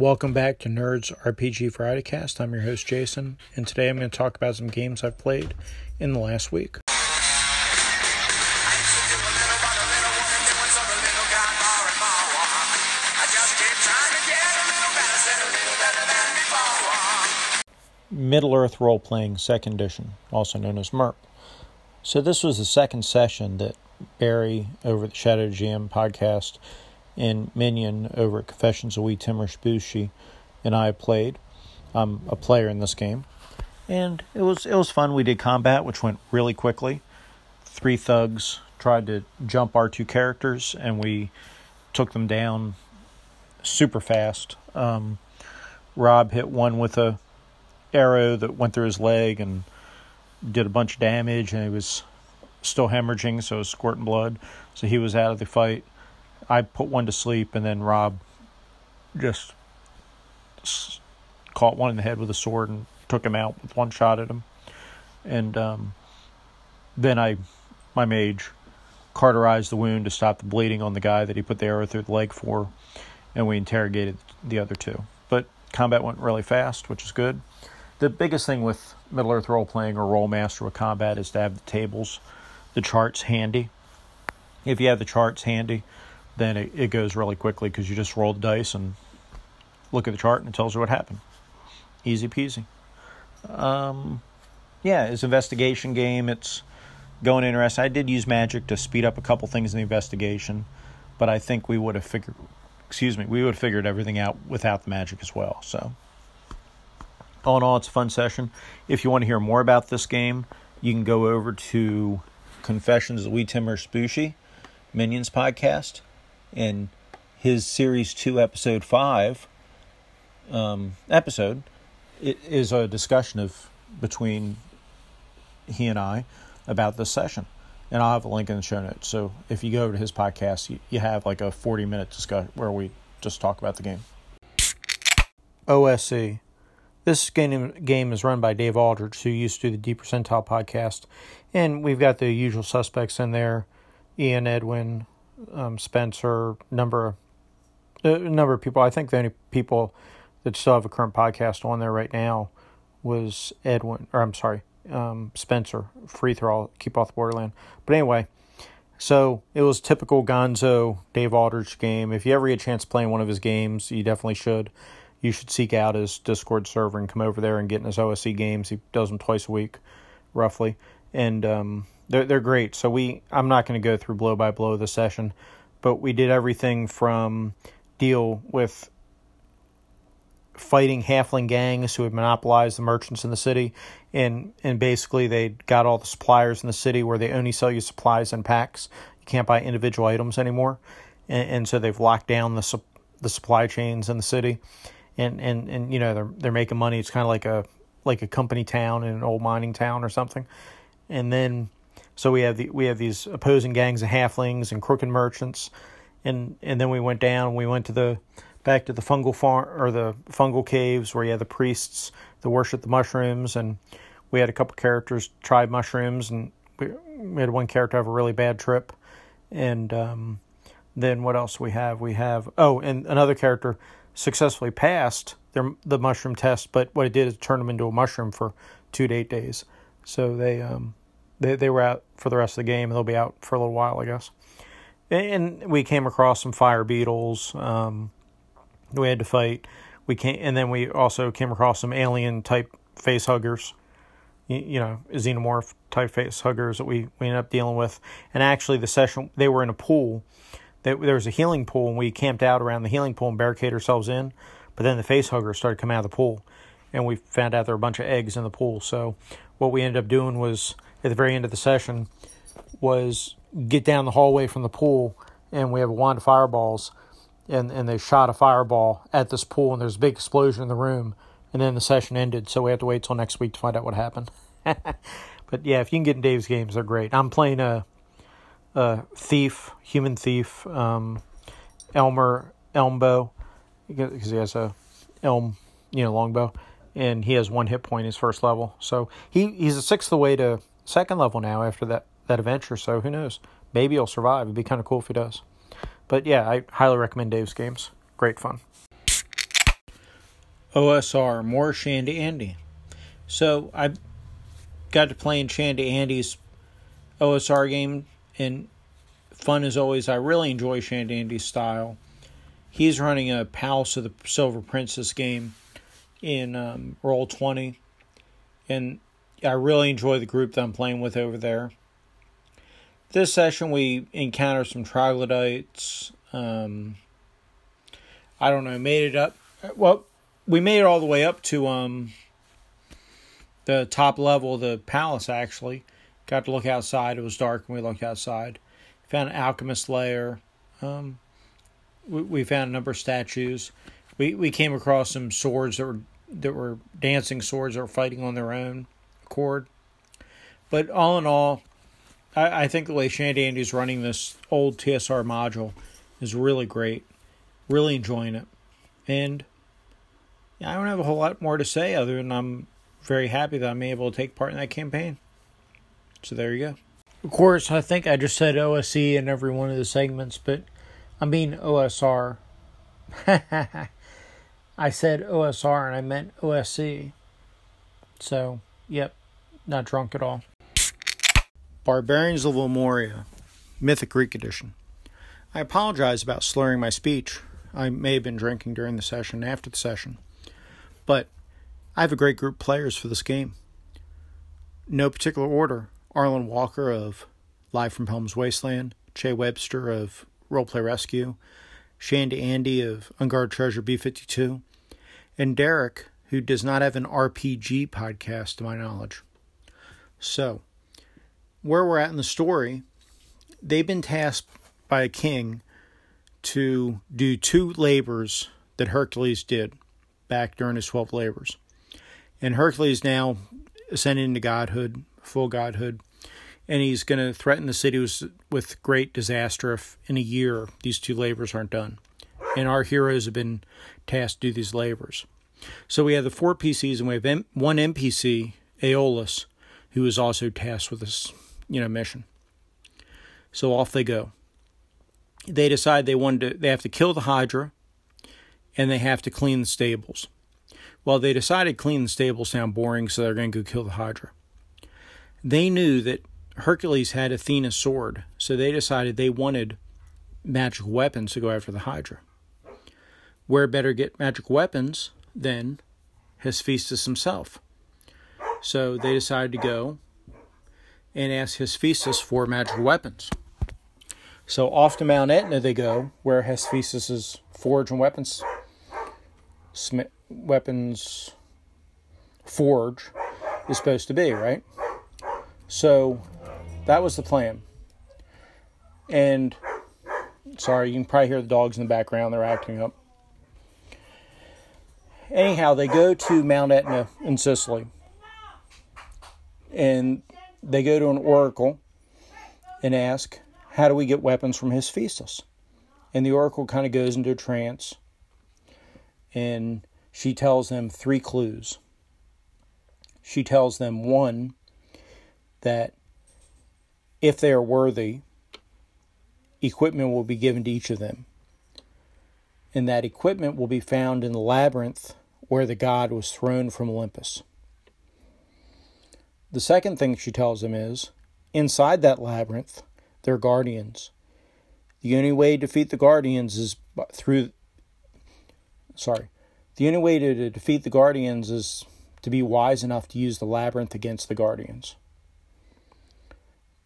Welcome back to Nerds RPG Fridaycast. I'm your host Jason, and today I'm going to talk about some games I've played in the last week. Middle Earth Role Playing Second Edition, also known as MERP. So, this was the second session that Barry over the Shadow GM podcast and Minion over at Confessions of Wee Timmer Bushi and I played. I'm a player in this game. And it was it was fun. We did combat, which went really quickly. Three thugs tried to jump our two characters, and we took them down super fast. Um, Rob hit one with a arrow that went through his leg and did a bunch of damage, and he was still hemorrhaging, so was squirting blood. So he was out of the fight. I put one to sleep, and then Rob just caught one in the head with a sword and took him out with one shot at him. And um, then I, my mage, cauterized the wound to stop the bleeding on the guy that he put the arrow through the leg for, and we interrogated the other two. But combat went really fast, which is good the biggest thing with Middle Earth role playing or Rolemaster with combat is to have the tables, the charts handy. If you have the charts handy, then it, it goes really quickly because you just roll the dice and look at the chart and it tells you what happened. Easy peasy. Um, yeah, it's an investigation game. It's going interesting. I did use magic to speed up a couple things in the investigation, but I think we would have figured, excuse me, we would have figured everything out without the magic as well. So all in all, it's a fun session. If you want to hear more about this game, you can go over to Confessions of Wee Timmer Spooshy, Minions podcast, and his series two, episode five um, episode. It is a discussion of between he and I about this session, and I'll have a link in the show notes. So if you go over to his podcast, you, you have like a forty minute discussion where we just talk about the game. OSE this game, game is run by Dave Aldrich, who used to do the Deep Percentile podcast. And we've got the usual suspects in there Ian, Edwin, um, Spencer, number, a uh, number of people. I think the only people that still have a current podcast on there right now was Edwin, or I'm sorry, um, Spencer, free throw, keep off the borderland. But anyway, so it was typical Gonzo Dave Aldrich game. If you ever get a chance playing one of his games, you definitely should you should seek out his Discord server and come over there and get in his OSE games. He does them twice a week, roughly, and um, they're they're great. So we I'm not going to go through blow by blow the session, but we did everything from deal with fighting halfling gangs who had monopolized the merchants in the city, and and basically they got all the suppliers in the city where they only sell you supplies in packs. You can't buy individual items anymore, and, and so they've locked down the the supply chains in the city and and and you know they're they're making money. It's kind of like a like a company town in an old mining town or something. And then so we have the we have these opposing gangs of halflings and crooked merchants, and and then we went down. We went to the back to the fungal farm or the fungal caves where you had the priests that worship the mushrooms, and we had a couple characters try mushrooms, and we, we had one character have a really bad trip, and um, then what else we have? We have oh, and another character successfully passed their the mushroom test, but what it did is turn them into a mushroom for two to eight days. So they um they they were out for the rest of the game, they'll be out for a little while, I guess. And we came across some fire beetles. Um, we had to fight. We came, and then we also came across some alien type face huggers. You, you know, xenomorph type face huggers that we we ended up dealing with. And actually, the session they were in a pool there was a healing pool and we camped out around the healing pool and barricaded ourselves in. But then the face huggers started coming out of the pool, and we found out there were a bunch of eggs in the pool. So what we ended up doing was at the very end of the session was get down the hallway from the pool, and we have a wand of fireballs, and and they shot a fireball at this pool, and there's a big explosion in the room, and then the session ended. So we have to wait till next week to find out what happened. but yeah, if you can get in Dave's games, they're great. I'm playing a uh, thief, human thief, um, Elmer Elmbow, because he has a elm, you know, longbow, and he has one hit point his first level. So he he's a sixth away to second level now after that that adventure. So who knows? Maybe he'll survive. It'd be kind of cool if he does. But yeah, I highly recommend Dave's games. Great fun. OSR, more Shandy Andy. So I got to play in Shandy Andy's OSR game, and fun as always. I really enjoy Shandy Andy's style. He's running a Palace of the Silver Princess game in um, Roll 20, and I really enjoy the group that I'm playing with over there. This session, we encountered some troglodytes. Um, I don't know, made it up. Well, we made it all the way up to um, the top level of the palace, actually. Got to look outside. It was dark when we looked outside. Found an alchemist lair. Um, we, we found a number of statues. We we came across some swords that were that were dancing swords that were fighting on their own accord. But all in all, I, I think the way Shandy Andy's running this old TSR module is really great. Really enjoying it. And I don't have a whole lot more to say other than I'm very happy that I'm able to take part in that campaign. So there you go. Of course, I think I just said OSE in every one of the segments, but I mean OSR. I said OSR and I meant OSE. So, yep, not drunk at all. Barbarians of Lemuria, Mythic Greek Edition. I apologize about slurring my speech. I may have been drinking during the session after the session. But I have a great group of players for this game. No particular order. Arlen Walker of Live from Helm's Wasteland, Che Webster of Roleplay Rescue, Shandy Andy of Unguarded Treasure B 52, and Derek, who does not have an RPG podcast to my knowledge. So, where we're at in the story, they've been tasked by a king to do two labors that Hercules did back during his 12 labors. And Hercules now ascended into godhood, full godhood, and he's going to threaten the city with great disaster if in a year these two labors aren't done. And our heroes have been tasked to do these labors. So we have the four PCs, and we have one NPC, Aeolus, who is also tasked with this, you know, mission. So off they go. They decide they want to. They have to kill the Hydra, and they have to clean the stables. Well, they decided clean the stables sound boring, so they're going to go kill the Hydra. They knew that Hercules had Athena's sword, so they decided they wanted magic weapons to go after the Hydra. Where better get magic weapons than Hephaestus himself? So they decided to go and ask Hephaestus for magical weapons. So off to Mount Etna they go, where Hephaestus's forge and weapons weapons forge is supposed to be, right? So that was the plan. And sorry, you can probably hear the dogs in the background, they're acting up. Anyhow, they go to Mount Etna in Sicily. And they go to an oracle and ask, How do we get weapons from Hephaestus? And the oracle kind of goes into a trance and she tells them three clues. She tells them one, that if they are worthy, equipment will be given to each of them. And that equipment will be found in the labyrinth where the god was thrown from Olympus. The second thing she tells them is inside that labyrinth, there are guardians. The only way to defeat the guardians is through. Sorry. The only way to, to defeat the guardians is to be wise enough to use the labyrinth against the guardians.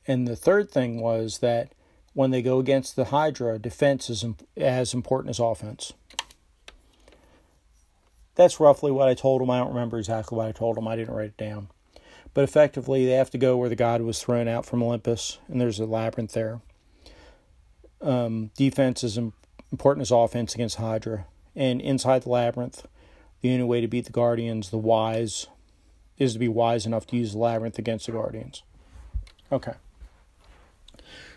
And the third thing was that when they go against the Hydra, defense is as important as offense. That's roughly what I told them. I don't remember exactly what I told them. I didn't write it down. But effectively, they have to go where the god was thrown out from Olympus, and there's a labyrinth there. Um, defense is important as offense against Hydra. And inside the labyrinth, the only way to beat the Guardians, the wise, is to be wise enough to use the labyrinth against the Guardians. Okay.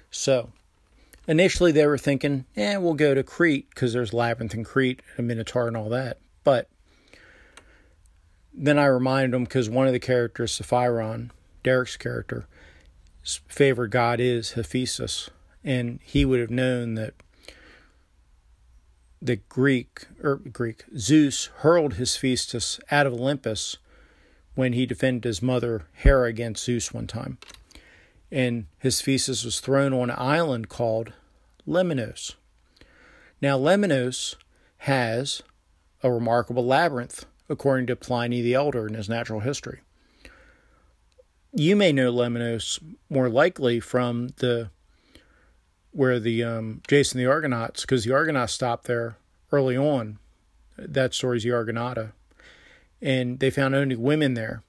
So, initially they were thinking, eh, we'll go to Crete because there's Labyrinth in Crete, a Minotaur, and all that. But then I reminded him because one of the characters, Saphiron, Derek's character, favorite god is Hephaestus, and he would have known that the Greek or Greek Zeus hurled his Hephaestus out of Olympus when he defended his mother Hera against Zeus one time. And Hephaestus was thrown on an island called Lemnos. Now, Lemnos has a remarkable labyrinth, according to Pliny the Elder in his natural history. You may know Lemnos more likely from the where the um, Jason the Argonauts, because the Argonauts stopped there early on. That story's the Argonauta, and they found only women there.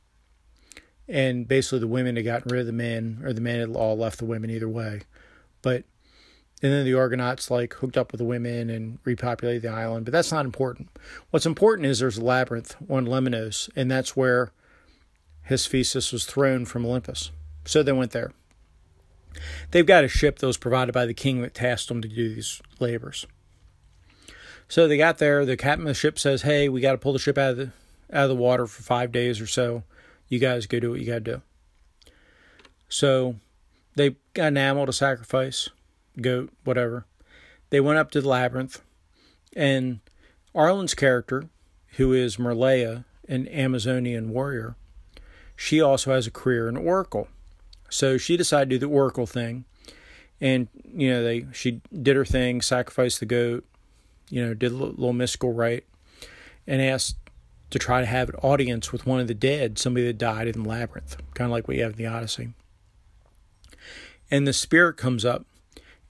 And basically, the women had gotten rid of the men, or the men had all left the women either way. But and then the Argonauts like hooked up with the women and repopulated the island. But that's not important. What's important is there's a labyrinth on Lemnos, and that's where Hephaestus was thrown from Olympus. So they went there. They've got a ship that was provided by the king that tasked them to do these labors. So they got there. The captain of the ship says, "Hey, we got to pull the ship out of the out of the water for five days or so. You guys go do what you got to do." So they got an animal to sacrifice, goat, whatever. They went up to the labyrinth, and Arlen's character, who is Merlea, an Amazonian warrior, she also has a career in Oracle. So she decided to do the Oracle thing, and you know they she did her thing, sacrificed the goat, you know, did a little mystical rite, and asked to try to have an audience with one of the dead, somebody that died in the labyrinth, kind of like you have in the Odyssey. And the spirit comes up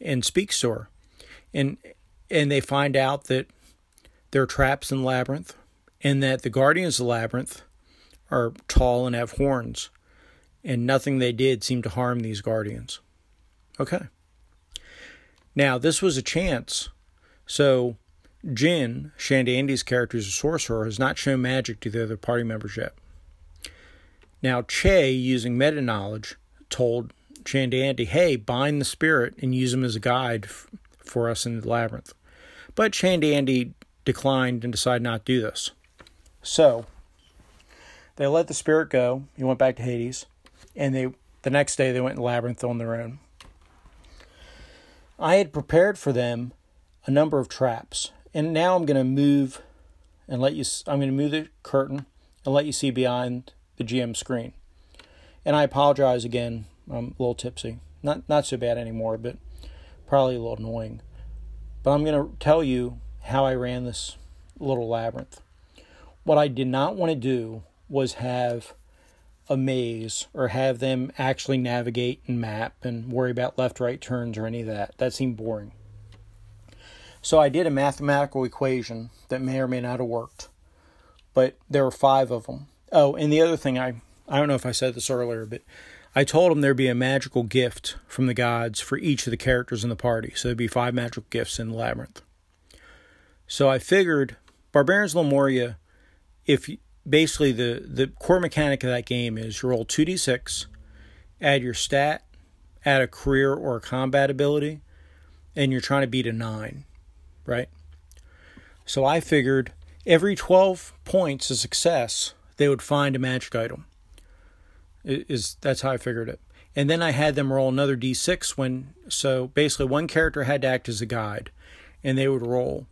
and speaks to her, and and they find out that there are traps in the labyrinth, and that the guardians of the labyrinth are tall and have horns and nothing they did seemed to harm these guardians. Okay. Now, this was a chance. So, Jin, Shandy Andy's character as a sorcerer, has not shown magic to the other party members yet. Now, Che, using meta knowledge, told Shandy Andy, hey, bind the spirit and use him as a guide f- for us in the labyrinth. But Shandy Andy declined and decided not to do this. So, they let the spirit go. He went back to Hades and they the next day they went in labyrinth on their own. I had prepared for them a number of traps, and now I'm going to move and let you. I'm going to move the curtain and let you see behind the GM screen. And I apologize again. I'm a little tipsy. Not not so bad anymore, but probably a little annoying. But I'm going to tell you how I ran this little labyrinth. What I did not want to do was have a maze or have them actually navigate and map and worry about left right turns or any of that. That seemed boring. So I did a mathematical equation that may or may not have worked. But there were five of them. Oh, and the other thing I I don't know if I said this earlier, but I told them there'd be a magical gift from the gods for each of the characters in the party. So there'd be five magical gifts in the labyrinth. So I figured Barbarians Lemuria, if basically the the core mechanic of that game is you roll 2d6 add your stat add a career or a combat ability and you're trying to beat a 9 right so i figured every 12 points of success they would find a magic item is that's how i figured it and then i had them roll another d6 when so basically one character had to act as a guide and they would roll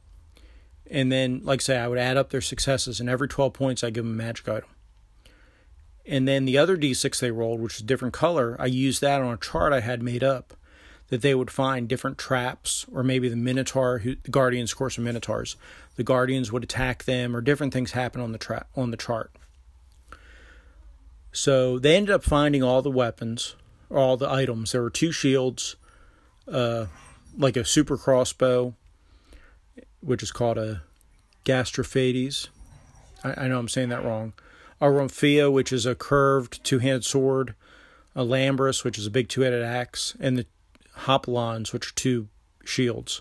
and then, like I say, I would add up their successes, and every 12 points, I give them a magic item. And then the other d6 they rolled, which is different color, I used that on a chart I had made up that they would find different traps, or maybe the Minotaur, who, the Guardians, of course, are Minotaurs. The Guardians would attack them, or different things happen on the tra- on the chart. So they ended up finding all the weapons, all the items. There were two shields, uh, like a super crossbow, which is called a Gastrophates. I, I know I'm saying that wrong. A Rhomphaea, which is a curved two handed sword. A Lambris, which is a big two headed axe. And the Hopalons, which are two shields.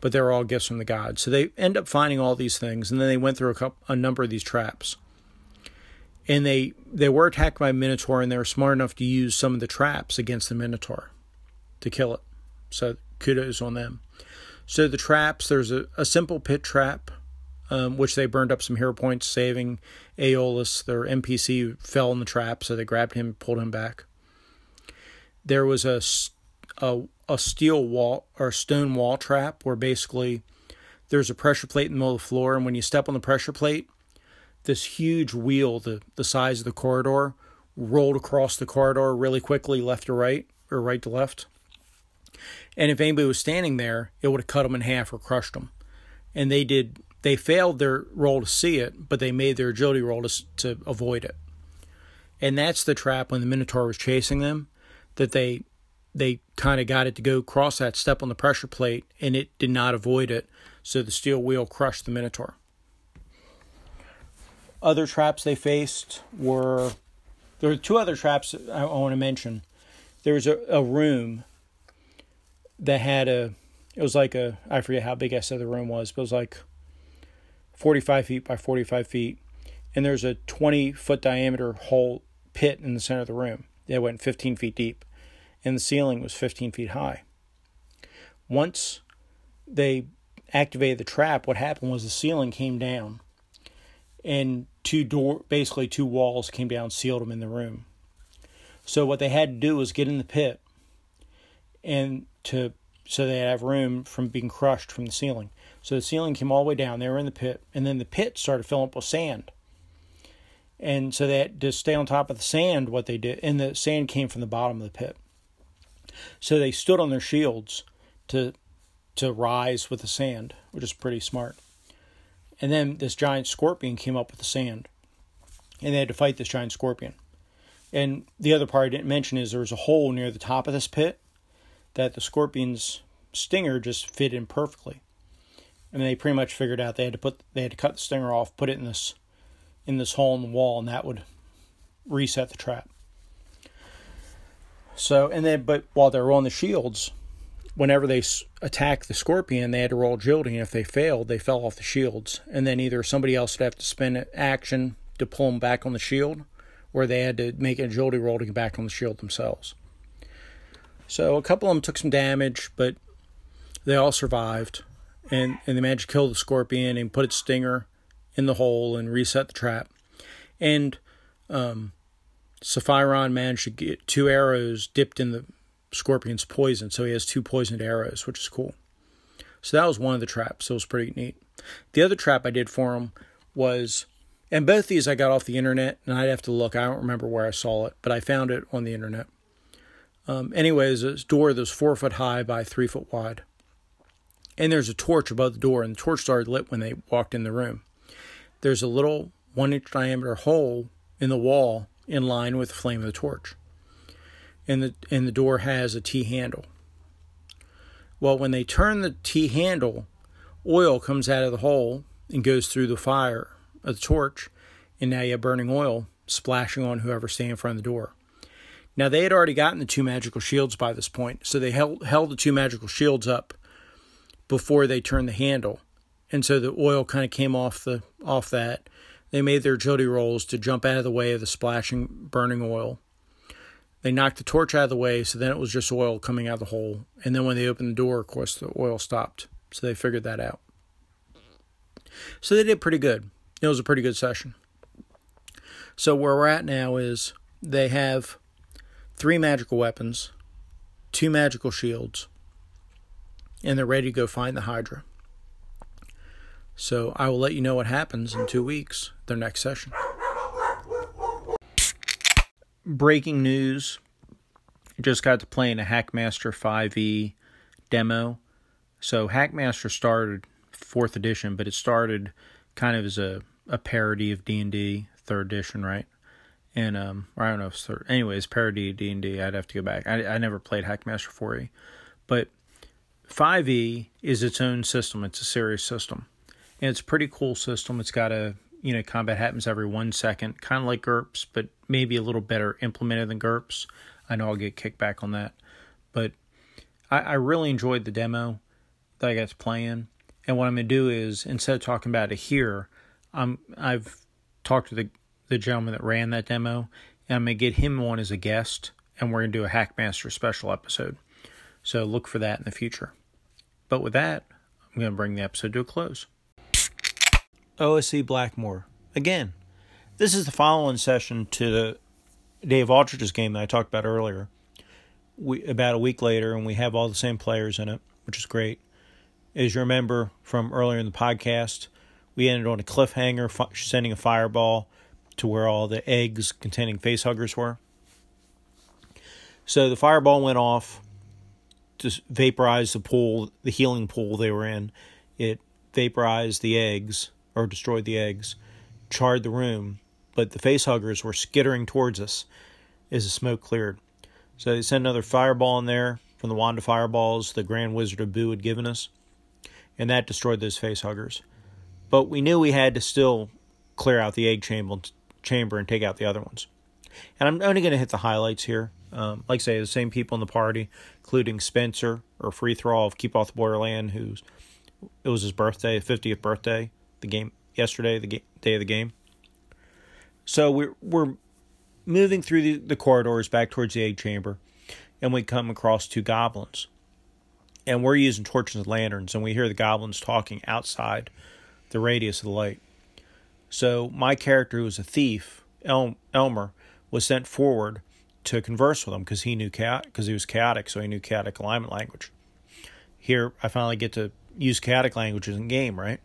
But they're all gifts from the gods. So they end up finding all these things, and then they went through a, couple, a number of these traps. And they they were attacked by a Minotaur, and they were smart enough to use some of the traps against the Minotaur to kill it. So kudos on them. So the traps, there's a, a simple pit trap, um, which they burned up some hero points saving Aeolus. Their NPC fell in the trap, so they grabbed him, pulled him back. There was a, a, a steel wall or stone wall trap where basically there's a pressure plate in the middle of the floor, and when you step on the pressure plate, this huge wheel, the, the size of the corridor, rolled across the corridor really quickly, left to right or right to left. And if anybody was standing there, it would have cut them in half or crushed them. And they did. They failed their roll to see it, but they made their agility roll to, to avoid it. And that's the trap when the Minotaur was chasing them, that they they kind of got it to go cross that step on the pressure plate, and it did not avoid it. So the steel wheel crushed the Minotaur. Other traps they faced were there were two other traps I, want to mention. There was a, a room that had a it was like a I forget how big I said the room was, but it was like 45 feet by 45 feet, and there's a 20 foot diameter hole pit in the center of the room that went 15 feet deep, and the ceiling was 15 feet high. Once they activated the trap, what happened was the ceiling came down, and two door basically two walls came down, sealed them in the room. So what they had to do was get in the pit, and to so they have room from being crushed from the ceiling. So the ceiling came all the way down. They were in the pit, and then the pit started filling up with sand. And so that to stay on top of the sand. What they did, and the sand came from the bottom of the pit. So they stood on their shields to to rise with the sand, which is pretty smart. And then this giant scorpion came up with the sand, and they had to fight this giant scorpion. And the other part I didn't mention is there was a hole near the top of this pit that the scorpion's stinger just fit in perfectly. And they pretty much figured out they had to put they had to cut the stinger off, put it in this in this hole in the wall, and that would reset the trap. So and then, but while they were on the shields, whenever they attacked the scorpion, they had to roll and if they failed, they fell off the shields, and then either somebody else would have to spend action to pull them back on the shield, or they had to make an agility roll to get back on the shield themselves. So a couple of them took some damage, but they all survived, and and they managed to kill the scorpion and put its stinger in the hole and reset the trap, and um, managed to get two arrows dipped in the scorpion's poison, so he has two poisoned arrows, which is cool. So that was one of the traps. It was pretty neat. The other trap I did for him was, and both these I got off the internet, and I'd have to look. I don't remember where I saw it, but I found it on the internet. Um, anyways, a door that's four foot high by three foot wide. And there's a torch above the door, and the torch started lit when they walked in the room. There's a little one inch diameter hole in the wall in line with the flame of the torch. And the, and the door has a T handle. Well, when they turn the T handle, oil comes out of the hole and goes through the fire of the torch, and now you have burning oil splashing on whoever's standing in front of the door. Now they had already gotten the two magical shields by this point, so they held held the two magical shields up before they turned the handle, and so the oil kind of came off the off that. They made their agility rolls to jump out of the way of the splashing, burning oil. They knocked the torch out of the way, so then it was just oil coming out of the hole. And then when they opened the door, of course, the oil stopped. So they figured that out. So they did pretty good. It was a pretty good session. So where we're at now is they have three magical weapons, two magical shields, and they're ready to go find the Hydra. So I will let you know what happens in two weeks, their next session. Breaking news just got to play in a Hackmaster 5e demo. So Hackmaster started fourth edition, but it started kind of as a, a parody of D&D third edition, right? and um, I don't know if third. Anyways, parody D and D. I'd have to go back. I I never played Hackmaster 4e, but 5e is its own system. It's a serious system, and it's a pretty cool system. It's got a you know combat happens every one second, kind of like GURPS, but maybe a little better implemented than GURPS. I know I'll get kickback on that, but I, I really enjoyed the demo that I got to play in. And what I'm gonna do is instead of talking about it here, I'm I've talked to the the gentleman that ran that demo, and I'm to get him on as a guest, and we're to do a Hackmaster special episode. So look for that in the future. But with that, I'm to bring the episode to a close. OSE Blackmore. Again, this is the following session to Dave Aldridge's game that I talked about earlier. We about a week later, and we have all the same players in it, which is great. as you remember from earlier in the podcast, we ended on a cliffhanger, sending a fireball to where all the eggs containing facehuggers were. So the fireball went off, just vaporized the pool, the healing pool they were in. It vaporized the eggs or destroyed the eggs, charred the room, but the facehuggers were skittering towards us as the smoke cleared. So they sent another fireball in there from the wand of fireballs the Grand Wizard of Boo had given us, and that destroyed those facehuggers. But we knew we had to still clear out the egg chamber, chamber and take out the other ones. And I'm only going to hit the highlights here. Um, like I say, the same people in the party, including Spencer or Free Throw of Keep Off the Borderland, who's it was his birthday, 50th birthday, the game yesterday, the ga- day of the game. So we're we're moving through the, the corridors back towards the egg chamber, and we come across two goblins. And we're using torches and lanterns, and we hear the goblins talking outside the radius of the light. So my character, who was a thief, El- Elmer, was sent forward to converse with them because he knew because he was chaotic, so he knew chaotic alignment language. Here, I finally get to use chaotic languages in game, right?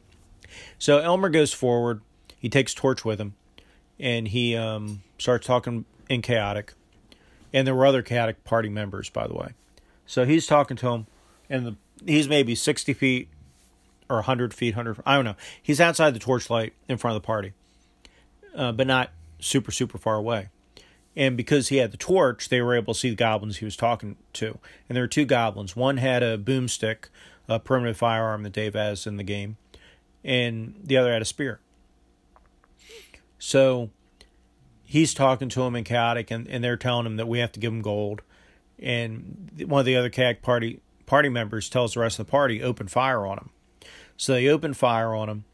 So Elmer goes forward. He takes Torch with him, and he um, starts talking in chaotic. And there were other chaotic party members, by the way. So he's talking to him, and the, he's maybe sixty feet or hundred feet, hundred. I don't know. He's outside the torchlight in front of the party, uh, but not super super far away. And because he had the torch, they were able to see the goblins he was talking to. And there were two goblins. One had a boomstick, a primitive firearm that Dave has in the game, and the other had a spear. So he's talking to him in chaotic, and, and they're telling him that we have to give him gold. And one of the other chaotic party party members tells the rest of the party open fire on him. So they open fire on him,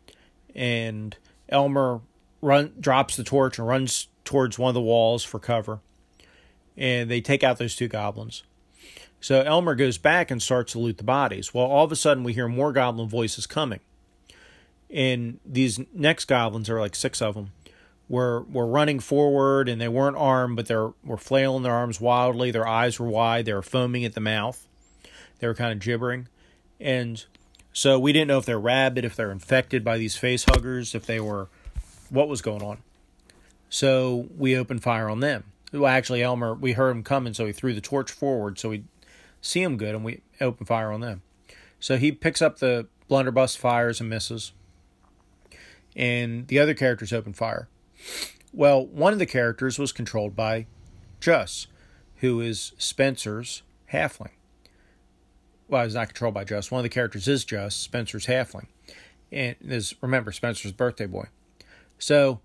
and Elmer run drops the torch and runs towards one of the walls for cover. And they take out those two goblins. So Elmer goes back and starts to loot the bodies. Well, all of a sudden we hear more goblin voices coming. And these next goblins are like six of them were were running forward and they weren't armed, but they were flailing their arms wildly. Their eyes were wide. They were foaming at the mouth. They were kind of gibbering, and so we didn't know if they're rabid, if they're infected by these face huggers, if they were what was going on. So we opened fire on them. Well, actually, Elmer, we heard him coming, so he threw the torch forward so we see him good, and we opened fire on them. So he picks up the blunderbuss, fires and misses, and the other characters open fire. Well, one of the characters was controlled by Juss, who is Spencer's halfling. Well, he's not controlled by Juss. One of the characters is Juss, Spencer's halfling. And is remember Spencer's birthday boy. So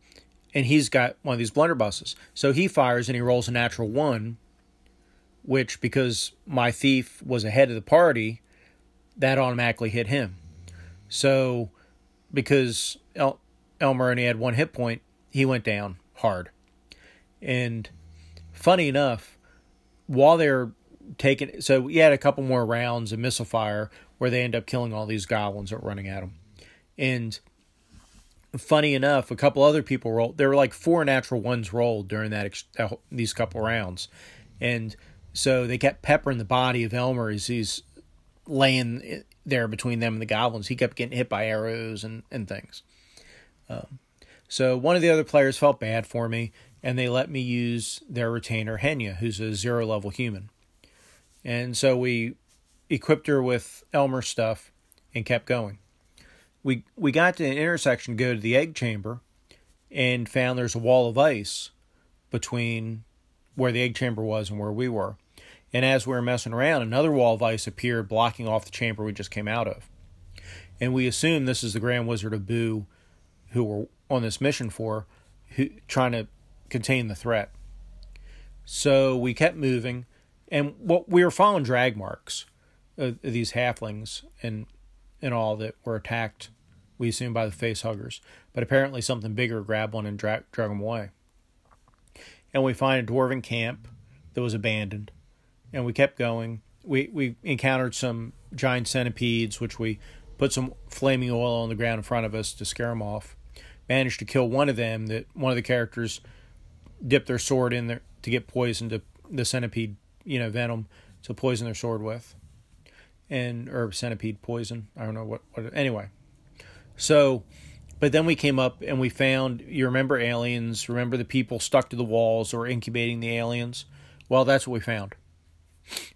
and he's got one of these blunderbusses. So he fires and he rolls a natural one, which because my thief was ahead of the party, that automatically hit him. So because El- Elmer only had one hit point, he went down hard. And funny enough, while they're taking, so we had a couple more rounds of missile fire where they end up killing all these goblins that were running at them. And funny enough, a couple other people rolled. There were like four natural ones rolled during that these couple rounds, and so they kept peppering the body of Elmer as he's laying there between them and the goblins. He kept getting hit by arrows and and things. Um, so one of the other players felt bad for me, and they let me use their retainer Henya, who's a zero level human. And so we equipped her with Elmer stuff and kept going. We we got to an intersection, to go to the egg chamber, and found there's a wall of ice between where the egg chamber was and where we were. And as we were messing around, another wall of ice appeared, blocking off the chamber we just came out of. And we assume this is the Grand Wizard of Boo, who we're on this mission for, who trying to contain the threat. So we kept moving, and what we were following drag marks of these halflings and and all that were attacked. We assume by the face huggers, but apparently something bigger grabbed one and drag, drag them away. And we find a dwarven camp that was abandoned, and we kept going. We we encountered some giant centipedes, which we put some flaming oil on the ground in front of us to scare them off managed to kill one of them. That one of the characters dipped their sword in there to get poison to the centipede, you know, venom to poison their sword with. and or centipede poison. I don't know what what. Anyway, so but then we came up and we found you remember aliens, remember the people stuck to the walls or incubating the aliens. Well, that's what we found.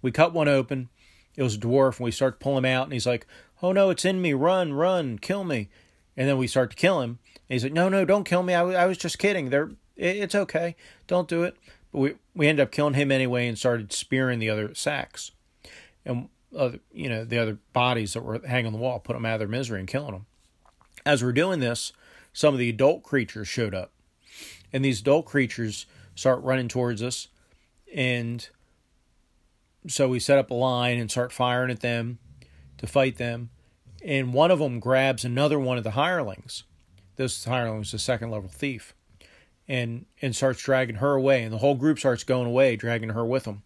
We cut one open. It was a dwarf, and we start to pull him out, and he's like, "Oh no, it's in me! Run, run, kill me!" And then we start to kill him. And he's like, "No, no, don't kill me! I, w- I was just kidding. They're it's okay. Don't do it." But we we ended up killing him anyway, and started spearing the other sacks, and other you know the other bodies that were hanging on the wall, put them out of their misery and killing them. As we're doing this, some of the adult creatures showed up, and these adult creatures start running towards us, and so we set up a line and start firing at them to fight them. And one of them grabs another one of the hirelings. This hireling was a second level thief. And and starts dragging her away. And the whole group starts going away, dragging her with them.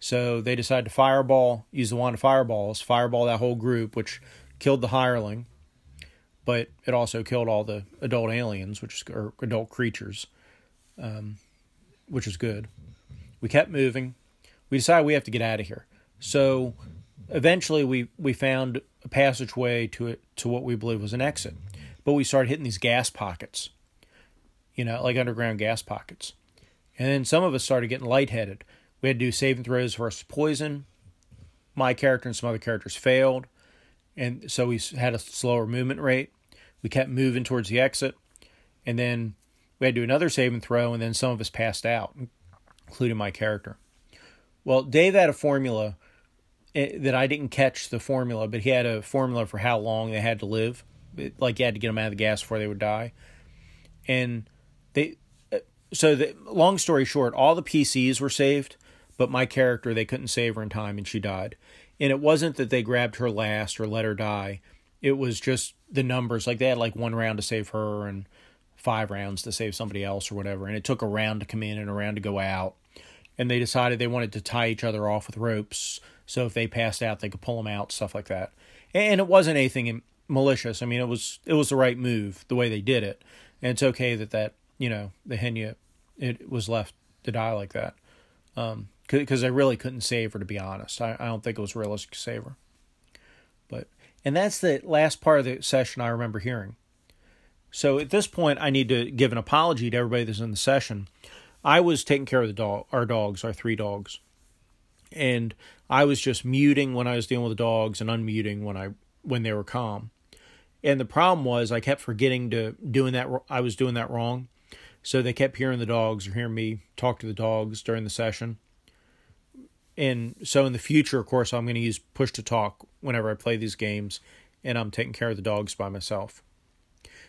So they decide to fireball, use the wand of fireballs, fireball that whole group, which killed the hireling. But it also killed all the adult aliens, which is or adult creatures, um, which is good. We kept moving we decided we have to get out of here. So eventually we, we found a passageway to it to what we believe was an exit. But we started hitting these gas pockets. You know, like underground gas pockets. And then some of us started getting lightheaded. We had to do saving throws versus poison. My character and some other characters failed. And so we had a slower movement rate. We kept moving towards the exit. And then we had to do another saving throw, and then some of us passed out, including my character. Well, Dave had a formula eh, that I didn't catch the formula, but he had a formula for how long they had to live. Like you had to get them out of the gas before they would die. And they, eh, so the long story short, all the PCs were saved, but my character they couldn't save her in time, and she died. And it wasn't that they grabbed her last or let her die. It was just the numbers. Like they had like one round to save her and five rounds to save somebody else or whatever. And it took a round to come in and a round to go out and they decided they wanted to tie each other off with ropes so if they passed out they could pull them out stuff like that and it wasn't anything malicious. I mean it was it was the right move the way they did it. And it's okay that that you know the henya it was left to die like that. Um because i really couldn't save her to be honest. I, I don't think it was realistic to save her. But and that's the last part of the session i remember hearing. So at this point i need to give an apology to everybody that's in the session. I was taking care of the dog, our dogs, our three dogs, and I was just muting when I was dealing with the dogs and unmuting when I when they were calm. And the problem was I kept forgetting to doing that. I was doing that wrong, so they kept hearing the dogs or hearing me talk to the dogs during the session. And so in the future, of course, I'm going to use push to talk whenever I play these games, and I'm taking care of the dogs by myself.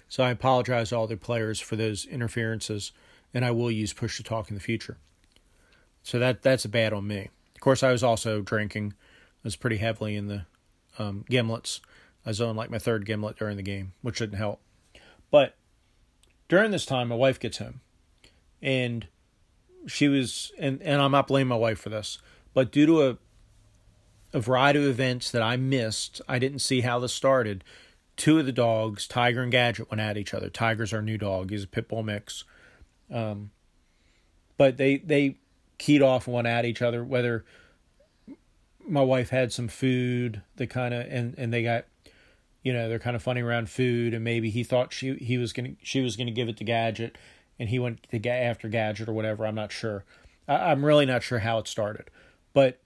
So I apologize to all the players for those interferences and I will use push to talk in the future. So that that's a bad on me. Of course, I was also drinking. I was pretty heavily in the um, gimlets. I on like my third gimlet during the game, which didn't help. But during this time, my wife gets home, and she was, and and I'm not blaming my wife for this, but due to a a variety of events that I missed, I didn't see how this started. Two of the dogs, Tiger and Gadget, went at each other. Tiger's our new dog. He's a pit bull mix. Um, but they they keyed off and went at each other. Whether my wife had some food, the kind of and and they got, you know, they're kind of funny around food, and maybe he thought she he was gonna she was gonna give it to Gadget, and he went to get after Gadget or whatever. I'm not sure. I, I'm really not sure how it started, but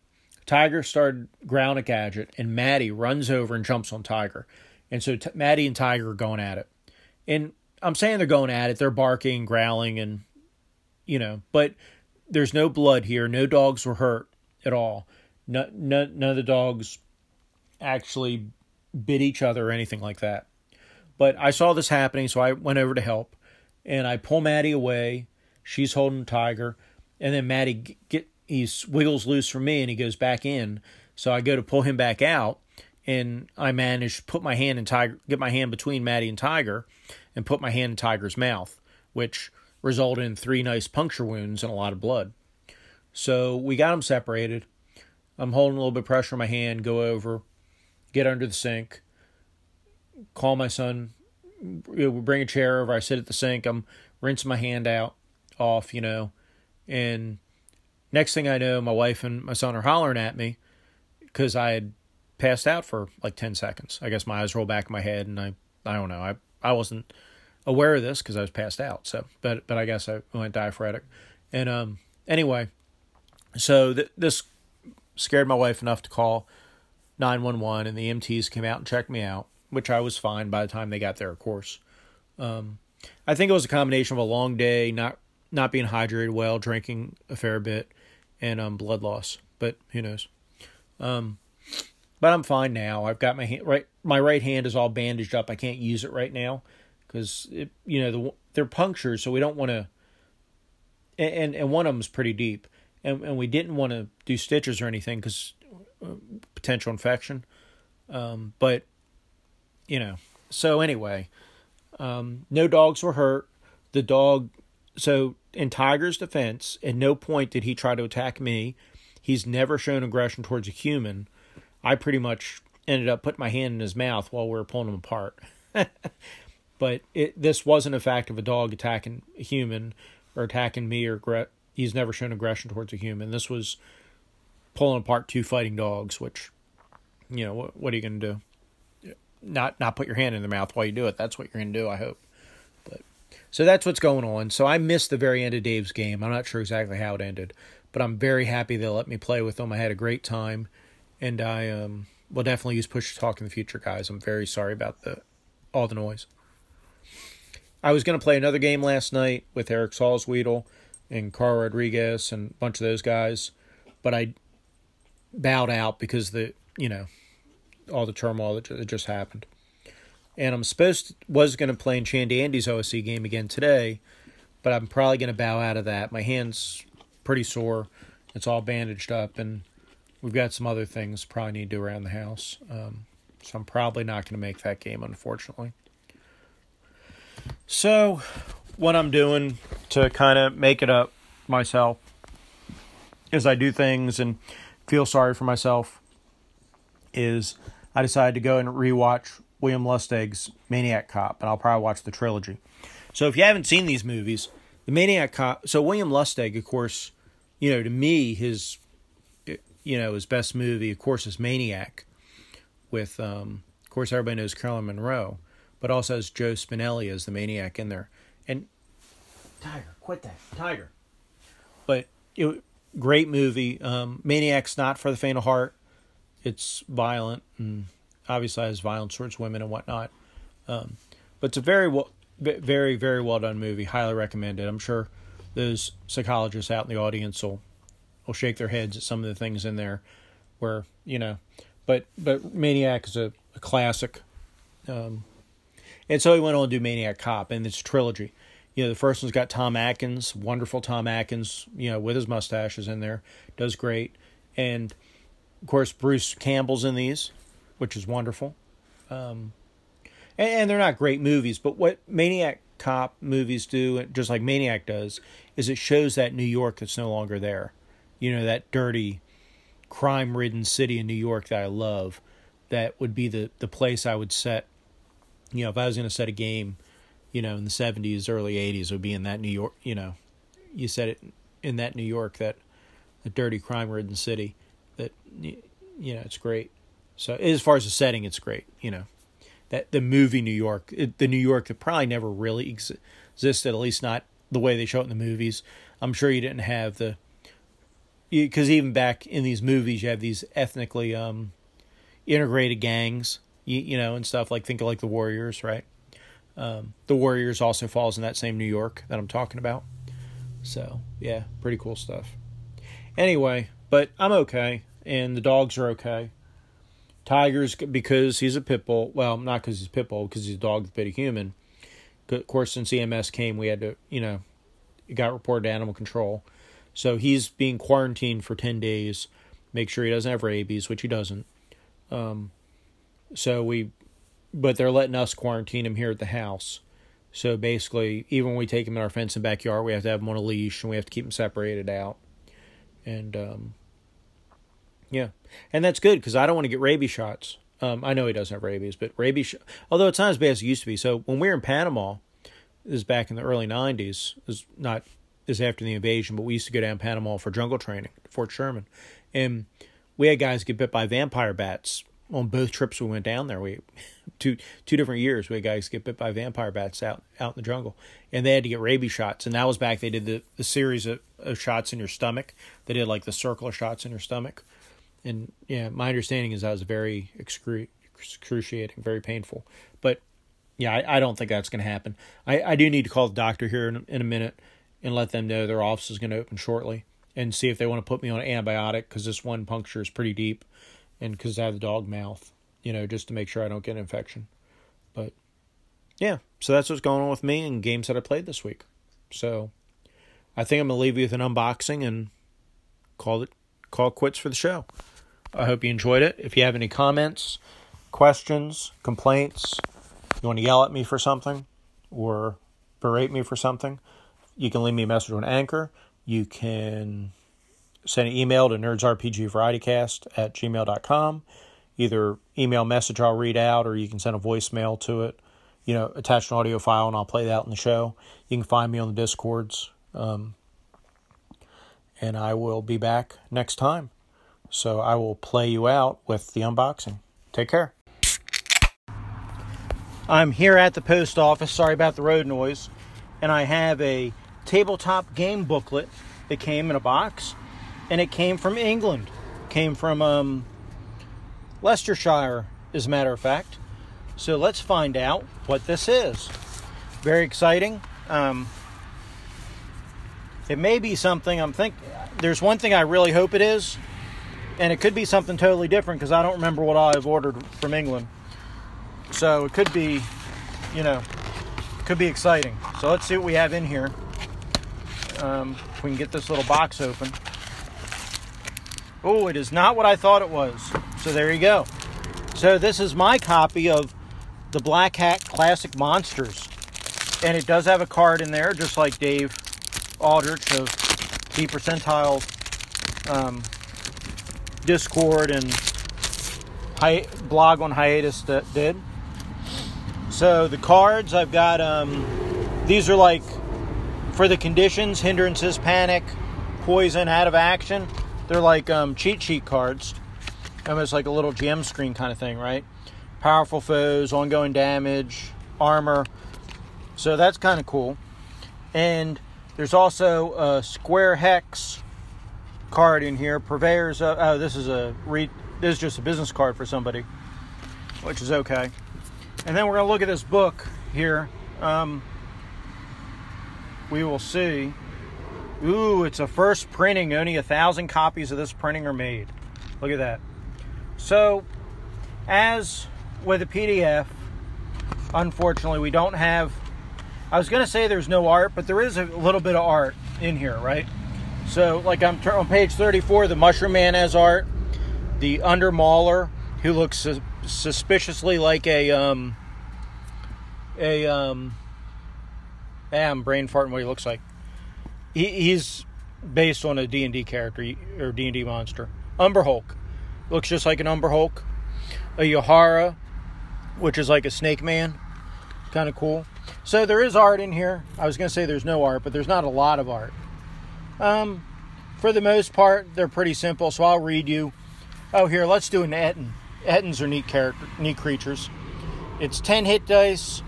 Tiger started growling at Gadget, and Maddie runs over and jumps on Tiger, and so t- Maddie and Tiger are going at it, and I'm saying they're going at it. They're barking, growling, and you know, but there's no blood here. No dogs were hurt at all. No, no, none of the dogs actually bit each other or anything like that. But I saw this happening, so I went over to help, and I pull Maddie away. She's holding Tiger, and then Maddie get he wiggles loose from me, and he goes back in. So I go to pull him back out, and I manage to put my hand in Tiger, get my hand between Maddie and Tiger, and put my hand in Tiger's mouth, which resulted in three nice puncture wounds and a lot of blood. So we got them separated. I'm holding a little bit of pressure on my hand, go over, get under the sink, call my son, bring a chair over, I sit at the sink, I'm rinsing my hand out off, you know, and next thing I know, my wife and my son are hollering at me because I had passed out for like 10 seconds. I guess my eyes rolled back in my head and I I don't know. I I wasn't aware of this cuz I was passed out. So, but but I guess I went diaphoretic. And um anyway, so th- this scared my wife enough to call 911 and the EMTs came out and checked me out, which I was fine by the time they got there, of course. Um I think it was a combination of a long day, not not being hydrated well, drinking a fair bit, and um blood loss. But who knows? Um but I'm fine now. I've got my hand right. My right hand is all bandaged up. I can't use it right now because you know the, they're punctures, so we don't want to. And and one of them is pretty deep, and and we didn't want to do stitches or anything because potential infection. Um, but you know, so anyway, um, no dogs were hurt. The dog, so in Tiger's defense, at no point did he try to attack me. He's never shown aggression towards a human I pretty much ended up putting my hand in his mouth while we were pulling him apart. but it, this wasn't a fact of a dog attacking a human or attacking me or he's never shown aggression towards a human. This was pulling apart two fighting dogs, which you know what, what are you going to do? Not not put your hand in their mouth while you do it. That's what you're going to do. I hope. But so that's what's going on. So I missed the very end of Dave's game. I'm not sure exactly how it ended, but I'm very happy they let me play with them. I had a great time and I um, will definitely use push to talk in the future, guys. I'm very sorry about the all the noise. I was going to play another game last night with Eric Salzwedel and Carl Rodriguez and a bunch of those guys, but I bowed out because the you know all the turmoil that just happened. And I'm supposed to, was going to play in Chandy Andy's OSE game again today, but I'm probably going to bow out of that. My hand's pretty sore. It's all bandaged up, and We've got some other things probably need to do around the house. Um, so I'm probably not going to make that game, unfortunately. So, what I'm doing to kind of make it up myself is I do things and feel sorry for myself. Is I decided to go and rewatch William Lustig's Maniac Cop, and I'll probably watch the trilogy. So, if you haven't seen these movies, the Maniac Cop. So William Lustig, of course, you know, to me, his you know, his best movie, of course, is Maniac, with, um, of course, everybody knows Caroline Munro, but also has Joe Spinelli as the maniac in there. And Tiger, quit that, Tiger. But it, great movie. Um, Maniac's not for the faint of heart. It's violent and obviously has violence towards women and whatnot. Um, but it's a very well, very very well done movie. Highly recommended. I'm sure those psychologists out in the audience will will shake their heads at some of the things in there where you know but but maniac is a, a classic um, and so he went on to do maniac cop and it's a trilogy you know the first one's got tom atkins wonderful tom atkins you know with his mustaches in there does great and of course bruce campbell's in these which is wonderful um, and, and they're not great movies but what maniac cop movies do just like maniac does is it shows that new york that's no longer there you know, that dirty, crime ridden city in New York that I love, that would be the, the place I would set. You know, if I was going to set a game, you know, in the 70s, early 80s, it would be in that New York, you know, you said it in that New York, that a dirty, crime ridden city that, you know, it's great. So as far as the setting, it's great, you know. That the movie New York, the New York that probably never really ex- existed, at least not the way they show it in the movies. I'm sure you didn't have the because even back in these movies, you have these ethnically um, integrated gangs, you, you, know, and stuff like think of like the Warriors, right? Um, the Warriors also falls in that same New York that I'm talking about. So yeah, pretty cool stuff. Anyway, but I'm okay, and the dogs are okay. Tigers because he's a pit bull. Well, not because he's a pit bull, because he's a dog that bit a human. Of course, since EMS came, we had to, you know, it got reported to animal control so he's being quarantined for 10 days. Make sure he doesn't have rabies, which he doesn't. Um, so we, but they're letting us quarantine him here at the house. So basically, even when we take him in our fence and backyard, we have to have him on a leash and we have to keep him separated out. And um, yeah, and that's good because I don't want to get rabies shots. Um, I know he doesn't have rabies, but rabies, sh- although it's not as bad as it used to be. So when we were in Panama, this is back in the early '90s. Is not this after the invasion, but we used to go down Panama for jungle training, Fort Sherman, and we had guys get bit by vampire bats on both trips we went down there, we two two different years we had guys get bit by vampire bats out out in the jungle, and they had to get rabies shots. And that was back. They did the, the series of, of shots in your stomach. They did like the circular shots in your stomach, and yeah, my understanding is that was very excru- excruciating, very painful. But yeah, I, I don't think that's going to happen. I, I do need to call the doctor here in, in a minute and let them know their office is going to open shortly and see if they want to put me on an antibiotic because this one puncture is pretty deep and because I have the dog mouth, you know, just to make sure I don't get an infection. But yeah, so that's what's going on with me and games that I played this week. So I think I'm gonna leave you with an unboxing and call it call quits for the show. I hope you enjoyed it. If you have any comments, questions, complaints, you want to yell at me for something or berate me for something, you can leave me a message on Anchor. You can send an email to nerdsrpgvarietycast at gmail.com. Either email message I'll read out or you can send a voicemail to it. You know, attach an audio file and I'll play that in the show. You can find me on the Discords. Um, and I will be back next time. So I will play you out with the unboxing. Take care. I'm here at the post office. Sorry about the road noise. And I have a tabletop game booklet that came in a box. And it came from England. Came from um, Leicestershire, as a matter of fact. So let's find out what this is. Very exciting. Um, it may be something I'm think. There's one thing I really hope it is, and it could be something totally different because I don't remember what I've ordered from England. So it could be, you know, could be exciting. So let's see what we have in here. Um, we can get this little box open. Oh, it is not what I thought it was. So there you go. So this is my copy of the Black Hack Classic Monsters. And it does have a card in there, just like Dave Aldrich of D percentile um, Discord and hi- blog on hiatus that did. So the cards I've got um, these are like for the conditions, hindrances, panic, poison, out of action. They're like um, cheat sheet cards, almost like a little GM screen kind of thing, right? Powerful foes, ongoing damage, armor. So that's kind of cool. And there's also a square hex card in here. Purveyors. Of, oh, this is a re, This is just a business card for somebody, which is okay. And then we're gonna look at this book here. Um, we will see. Ooh, it's a first printing. Only a thousand copies of this printing are made. Look at that. So, as with a PDF, unfortunately, we don't have. I was going to say there's no art, but there is a little bit of art in here, right? So, like I'm on page 34, the Mushroom Man has art. The Under Mauler, who looks su- suspiciously like a um, a um, yeah, I'm brain farting what he looks like. He, he's based on a D&D character or D&D monster. Umber Hulk looks just like an Umber Hulk. A Yahara, which is like a Snake Man, kind of cool. So there is art in here. I was gonna say there's no art, but there's not a lot of art. Um, for the most part, they're pretty simple. So I'll read you. Oh, here, let's do an Ettin. Ettins are neat character, neat creatures. It's ten hit dice.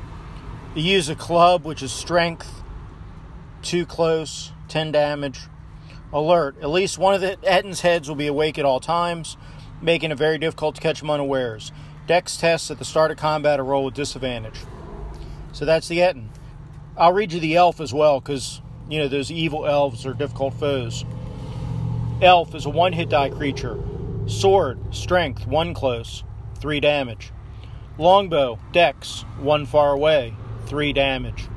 You use a club, which is strength, too close, 10 damage. Alert. At least one of the Ettin's heads will be awake at all times, making it very difficult to catch them unawares. Dex tests at the start of combat are roll with disadvantage. So that's the Ettin. I'll read you the elf as well, because, you know, those evil elves are difficult foes. Elf is a one hit die creature. Sword, strength, one close, three damage. Longbow, dex, one far away, three damage.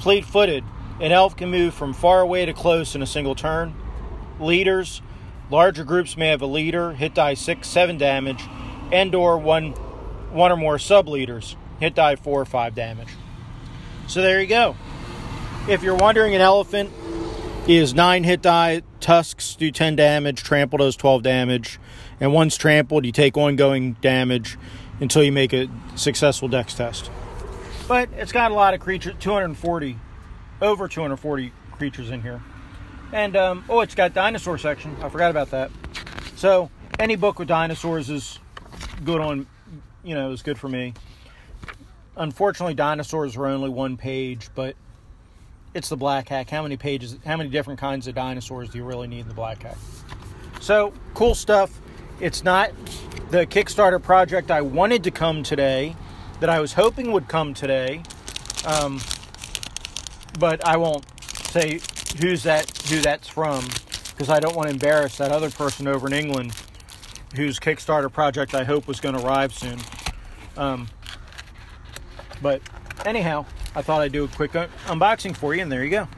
Fleet footed, an elf can move from far away to close in a single turn. Leaders, larger groups may have a leader, hit die 6, 7 damage, and or one, one or more sub leaders, hit die 4 or 5 damage. So there you go. If you're wondering, an elephant is 9 hit die, tusks do 10 damage, trample does 12 damage, and once trampled, you take ongoing damage until you make a successful dex test. But it's got a lot of creatures, 240 over 240 creatures in here. And um, oh, it's got dinosaur section. I forgot about that. So any book with dinosaurs is good on, you know, was good for me. Unfortunately, dinosaurs were only one page, but it's the Black Hack. How many pages, how many different kinds of dinosaurs do you really need in the Black Hack? So, cool stuff. It's not the Kickstarter project I wanted to come today, that I was hoping would come today. Um, but I won't say who's that, who that's from, because I don't want to embarrass that other person over in England whose Kickstarter project I hope was going to arrive soon. Um, but anyhow, I thought I'd do a quick un- unboxing for you, and there you go.